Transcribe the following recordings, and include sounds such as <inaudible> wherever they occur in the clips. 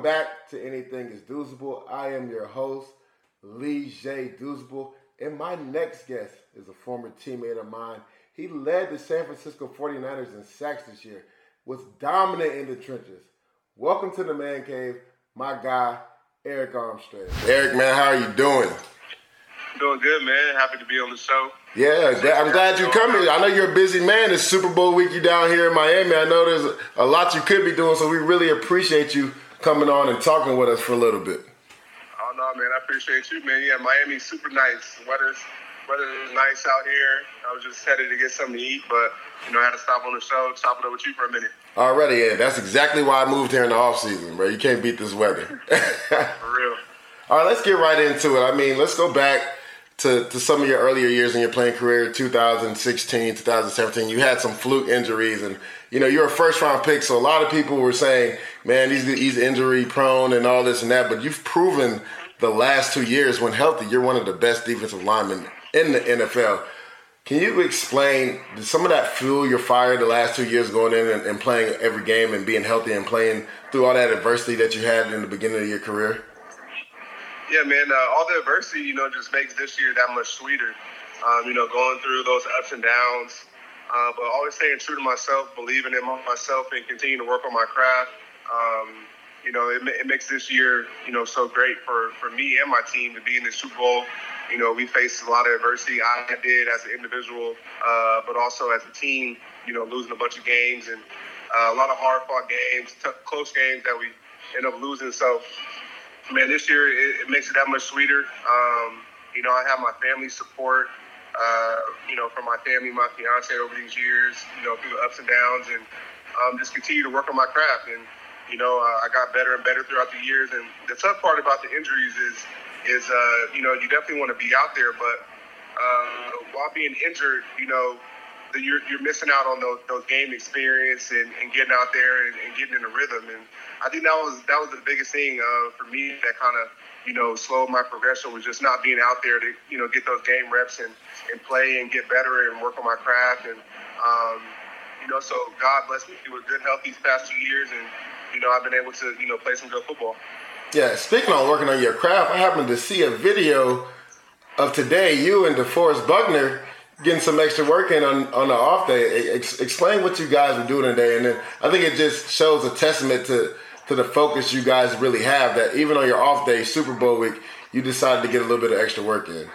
Welcome back to Anything is Doable. I am your host, Leger Douzable, and my next guest is a former teammate of mine. He led the San Francisco 49ers in sacks this year, was dominant in the trenches. Welcome to the Man Cave, my guy, Arik Armstead. Arik, man, how are you doing? Doing good, man. Happy to be on the show. Yeah, I'm glad you're coming. I know you're a busy man. It's Super Bowl week. You down here in Miami. I know there's a lot you could be doing, so we really appreciate you coming on and talking with us for a little bit. Oh no, man, I appreciate you, man. Yeah, Miami's super nice. Weather's weather's nice out here. I was just headed to get something to eat, but you know, I had to stop on the show, chop it up with you for a minute. Already, yeah. That's exactly why I moved here in the off season, bro. You can't beat this weather. <laughs> for real. All right, let's get right into it. I mean, let's go back to, to some of your earlier years in your playing career, 2016, 2017. You had some fluke injuries, and you know you're a first round pick, so a lot of people were saying, "Man, he's he's injury prone and all this and that." But you've proven the last two years, when healthy, you're one of the best defensive linemen in the NFL. Can you explain did some of that fuel your fire the last two years going in and, and playing every game and being healthy and playing through all that adversity that you had in the beginning of your career? Yeah, man. Uh, all the adversity, you know, just makes this year that much sweeter. Um, you know, going through those ups and downs, uh, but always staying true to myself, believing in myself, and continuing to work on my craft. Um, you know, it, it, makes this year, you know, so great for, for me and my team to be in the Super Bowl. You know, we faced a lot of adversity. I did as an individual, uh, but also as a team. You know, losing a bunch of games and uh, a lot of hard fought games, close games that we end up losing. So man, this year it, it makes it that much sweeter. Um, you know, I have my family support. Uh, you know, from my family, my fiance over these years. You know, through the ups and downs, and um, just continue to work on my craft. And you know, uh, I got better and better throughout the years. And the tough part about the injuries is, is uh, you know, you definitely want to be out there, but uh, while being injured, you know, you're, you're missing out on those, those game experience and, and getting out there and, and, getting in the rhythm. And I think that was that was the biggest thing uh, for me that kind of you know slowed my progression was just not being out there to you know get those game reps and, and play and get better and work on my craft. And um, you know, so God bless me with good health these past two years, and you know I've been able to you know play some good football. Yeah, speaking on working on your craft, I happened to see a video of today you and DeForest Buckner getting some extra work in on, on the off day. Ex- explain what you guys are doing today, and then I think it just shows a testament to to the focus you guys really have. That even on your off day, Super Bowl week, you decided to get a little bit of extra work in.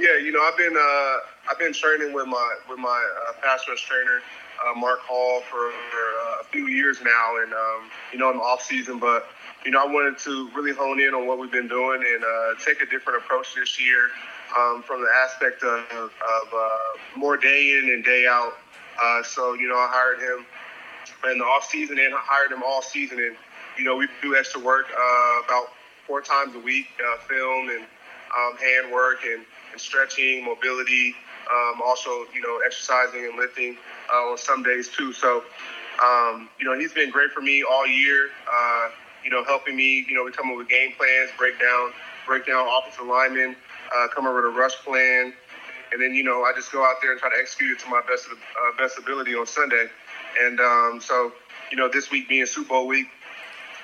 Yeah, you know, I've been uh, I've been training with my with my uh, pass rush trainer. Uh, Mark Hall for, for uh, a few years now, and um, you know in the off season. But you know, I wanted to really hone in on what we've been doing and uh, take a different approach this year um, from the aspect of, of uh, more day in and day out. Uh, so, you know, I hired him in the off season and I hired him all season. And, you know, we do extra work uh, about four times a week, uh, film and um, hand work and, and stretching, mobility, um, also, you know, exercising and lifting uh, on some days too. So, um, you know, he's been great for me all year. Uh, you know, helping me, you know, we come up with game plans, break down, break down offensive linemen, uh, come up with a rush plan, and then you know I just go out there and try to execute it to my best uh, best ability on Sunday. And um, so you know this week being Super Bowl week,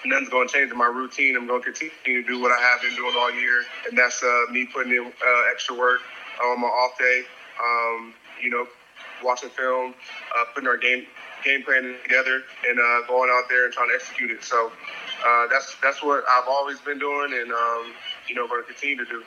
nothing's going to change in my routine. I'm going to continue to do what I have been doing all year, and that's uh, me putting in uh, extra work on my off day. Um, you know, watching film, uh, putting our game game plan together, and uh, going out there and trying to execute it. So uh, that's that's what I've always been doing, and um, you know, going to continue to do.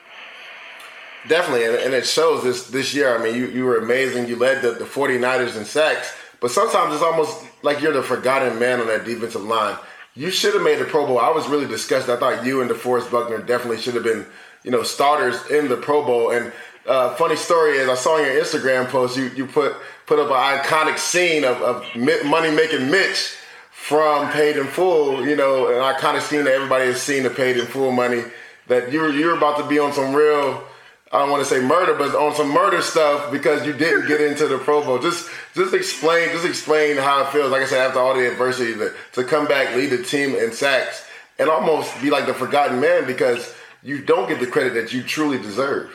Definitely, and, and, it shows this this year. I mean, you, you were amazing. You led the, the 49ers in sacks, but sometimes it's almost like you're the forgotten man on that defensive line. You should have made the Pro Bowl. I was really disgusted. I thought you and DeForest Buckner definitely should have been, you know, starters in the Pro Bowl. And uh, funny story is, I saw in your Instagram post you you put put up an iconic scene of, of money making Mitch from Paid in Full. You know, an iconic scene that everybody has seen the Paid in Full money. That you're you're about to be on some real I don't want to say murder, but on some murder stuff because you didn't get into the Pro Bowl. Just just explain just explain how it feels. Like I said, after all the adversity, to, to come back, lead the team in sacks, and almost be like the forgotten man because you don't get the credit that you truly deserve.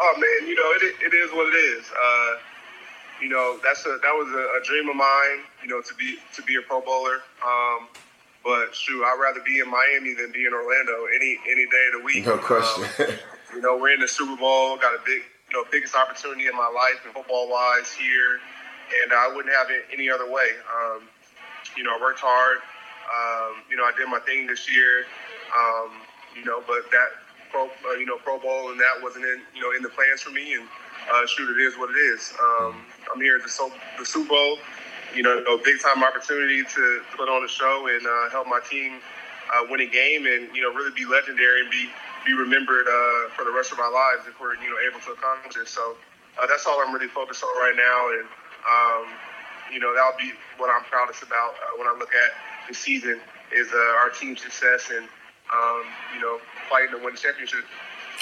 Oh man, you know it, it is what it is. Uh, you know that's a that was a, a, dream of mine. You know to be to be a Pro Bowler. Um, But shoot, I'd rather be in Miami than be in Orlando any any day of the week. No question. Um, <laughs> you know, we're in the Super Bowl, got a big, you know, biggest opportunity in my life and football wise here, and I wouldn't have it any other way. Um, you know, I worked hard. Um, you know, I did my thing this year. Um, you know, but that pro, uh, you know, Pro Bowl and that wasn't in, you know, in the plans for me. And uh, shoot, it is what it is. Um, I'm here at the, so- the Super Bowl. You know, a big time opportunity to put on a show and uh, help my team uh, win a game, and you know, really be legendary and be be remembered uh, for the rest of our lives if we're you know able to accomplish it. So uh, that's all I'm really focused on right now, and um, you know that'll be what I'm proudest about uh, when I look at the season is uh, our team success and um, you know fighting to win the championship.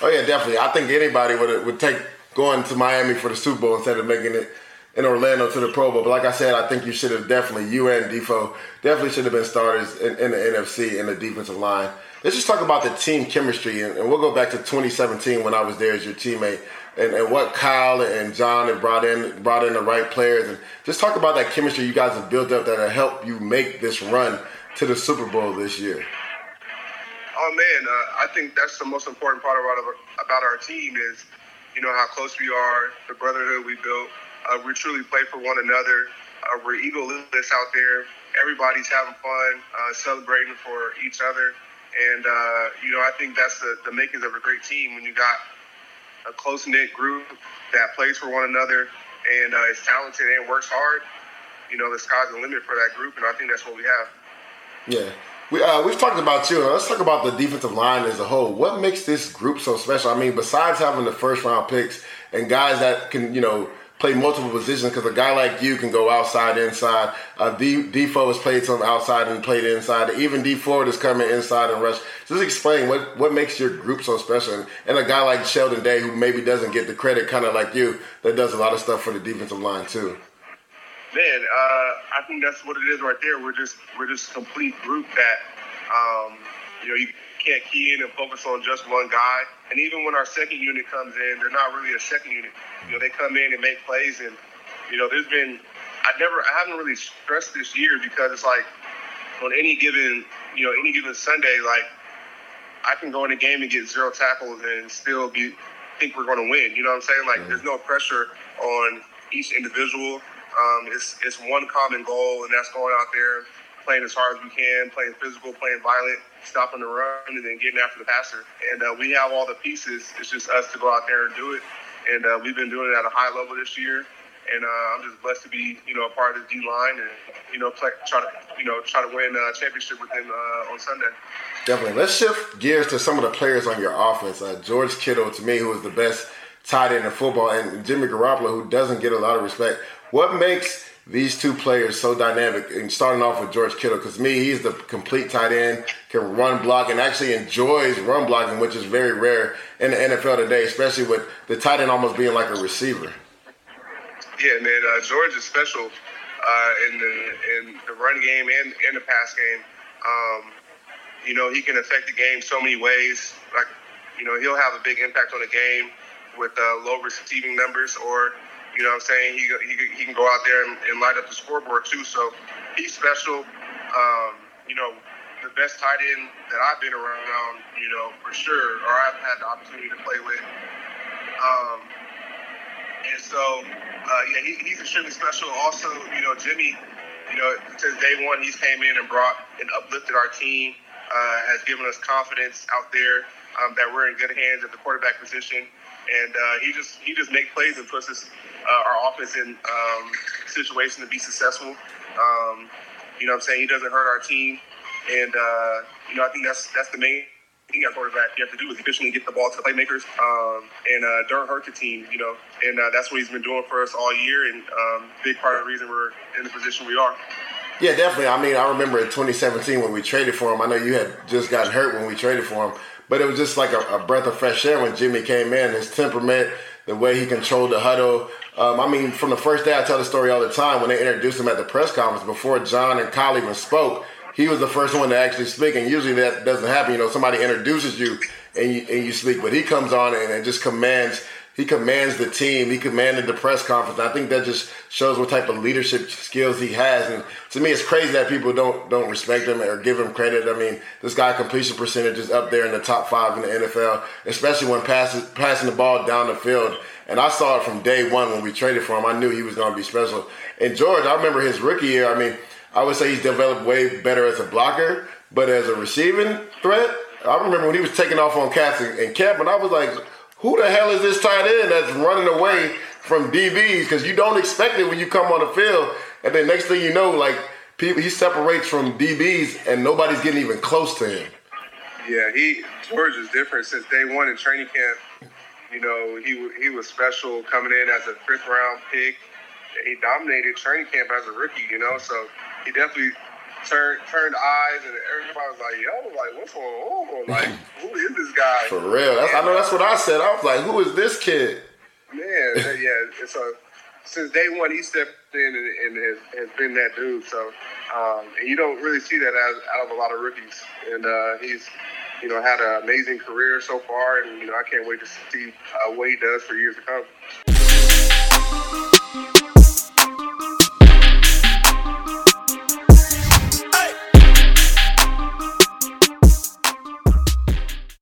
Oh yeah, definitely. I think anybody would would take going to Miami for the Super Bowl instead of making it in Orlando to the Pro Bowl. But like I said, I think you should have definitely, you and Defoe, definitely should have been starters in, in the NFC in the defensive line. Let's just talk about the team chemistry, and, and, we'll go back to 2017 when I was there as your teammate, and, and what Kyle and John have brought in, brought in the right players, and just talk about that chemistry you guys have built up that will help you make this run to the Super Bowl this year. Oh man, uh, I think that's the most important part about about our team is, you know, how close we are, the brotherhood we built uh, we truly play for one another. Uh, we're egoless out there. Everybody's having fun, uh, celebrating for each other. And, uh, you know, I think that's the, the makings of a great team when you got a close knit group that plays for one another and uh, is talented and works hard. You know, the sky's the limit for that group, and I think that's what we have. Yeah. We, uh, we've talked about you. Let's talk about the defensive line as a whole. What makes this group so special? I mean, besides having the first round picks and guys that can, you know, play multiple positions because a guy like you can go outside, inside. Uh, D, Defoe has played some outside and played inside. Even Dee Ford is coming inside and rush. Just explain what, what makes your group so special. And, and a guy like Sheldon Day, who maybe doesn't get the credit, kind of like you, that does a lot of stuff for the defensive line too. Man, uh, I think that's what it is right there. We're just we're just a complete group that um, you know you can't key in and focus on just one guy. And even when our second unit comes in, they're not really a second unit. You know, they come in and make plays, and you know, there's been I never I haven't really stressed this year because it's like on any given you know any given Sunday, like I can go in a game and get zero tackles and still be think we're going to win. You know what I'm saying? Like there's no pressure on each individual. Um, it's it's one common goal, and that's going out there playing as hard as we can, playing physical, playing violent, stopping the run, and then getting after the passer. And uh, we have all the pieces. It's just us to go out there and do it. And uh, we've been doing it at a high level this year. And uh, I'm just blessed to be, you know, a part of the D line and, you know, play, try to, you know, try to win a championship with them uh, on Sunday. Definitely. Let's shift gears to some of the players on your offense. Uh, George Kittle, to me, who is the best tight end in football, and Jimmy Garoppolo, who doesn't get a lot of respect. What makes these two players so dynamic. And starting off with George Kittle, because me, he's the complete tight end, can run block, and actually enjoys run blocking, which is very rare in the NFL today, especially with the tight end almost being like a receiver. Yeah, man, uh, George is special uh, in the in the run game and in the pass game. Um, you know, he can affect the game so many ways. Like, you know, he'll have a big impact on the game with uh, low receiving numbers or you know what I'm saying? He, he, he can go out there and, and light up the scoreboard too. So he's special. Um, you know, the best tight end that I've been around, you know, for sure, or I've had the opportunity to play with. Um, and so, uh, yeah, he, he's extremely special. Also, you know, Jimmy, you know, since day one, he's came in and brought and uplifted our team, uh, has given us confidence out there um, that we're in good hands at the quarterback position. And uh, he just he just makes plays and puts us uh, our offense in um, situation to be successful. Um, you know what I'm saying? He doesn't hurt our team. And, uh, you know, I think that's that's the main thing at quarterback you have to do is efficiently get the ball to the playmakers um, and uh, don't hurt the team, you know. And uh, that's what he's been doing for us all year and um, big part of the reason we're in the position we are. Yeah, definitely. I mean, I remember in 2017 when we traded for him. I know you had just gotten hurt when we traded for him, but it was just like a, a breath of fresh air when Jimmy came in. His temperament, the way he controlled the huddle, um, I mean, from the first day, I tell the story all the time. When they introduced him at the press conference, before John and Kyle even spoke, he was the first one to actually speak. And usually that doesn't happen. You know, somebody introduces you and you, and you speak, but he comes on and, and just commands he commands the team. He commanded the press conference. I think that just shows what type of leadership skills he has. And to me, it's crazy that people don't don't respect him or give him credit. I mean, this guy completion percentage is up there in the top five in the NFL, especially when passing passing the ball down the field. And I saw it from day one when we traded for him. I knew he was going to be special. And George, I remember his rookie year. I mean, I would say he's developed way better as a blocker, but as a receiving threat, I remember when he was taking off on cats and camp, and I was like, who the hell is this tight end that's running away from DBs? Because you don't expect it when you come on the field, and then next thing you know, like people, he separates from DBs, and nobody's getting even close to him. Yeah, he George is different since day one in training camp. You know, he he was special coming in as a fifth round pick. He dominated training camp as a rookie. You know, so he definitely turned turned eyes, and everybody was like, "Yo, like what's going on? Like who is <laughs> this guy?" For real, that's, I know that's what I said. I was like, "Who is this kid?" Man, <laughs> yeah. So since day one, he stepped in and, and has, has, been that dude. So, um, and you don't really see that as, out of a lot of rookies. And uh, he's, you know, had an amazing career so far, and you know, I can't wait to see uh, what he does for years to come.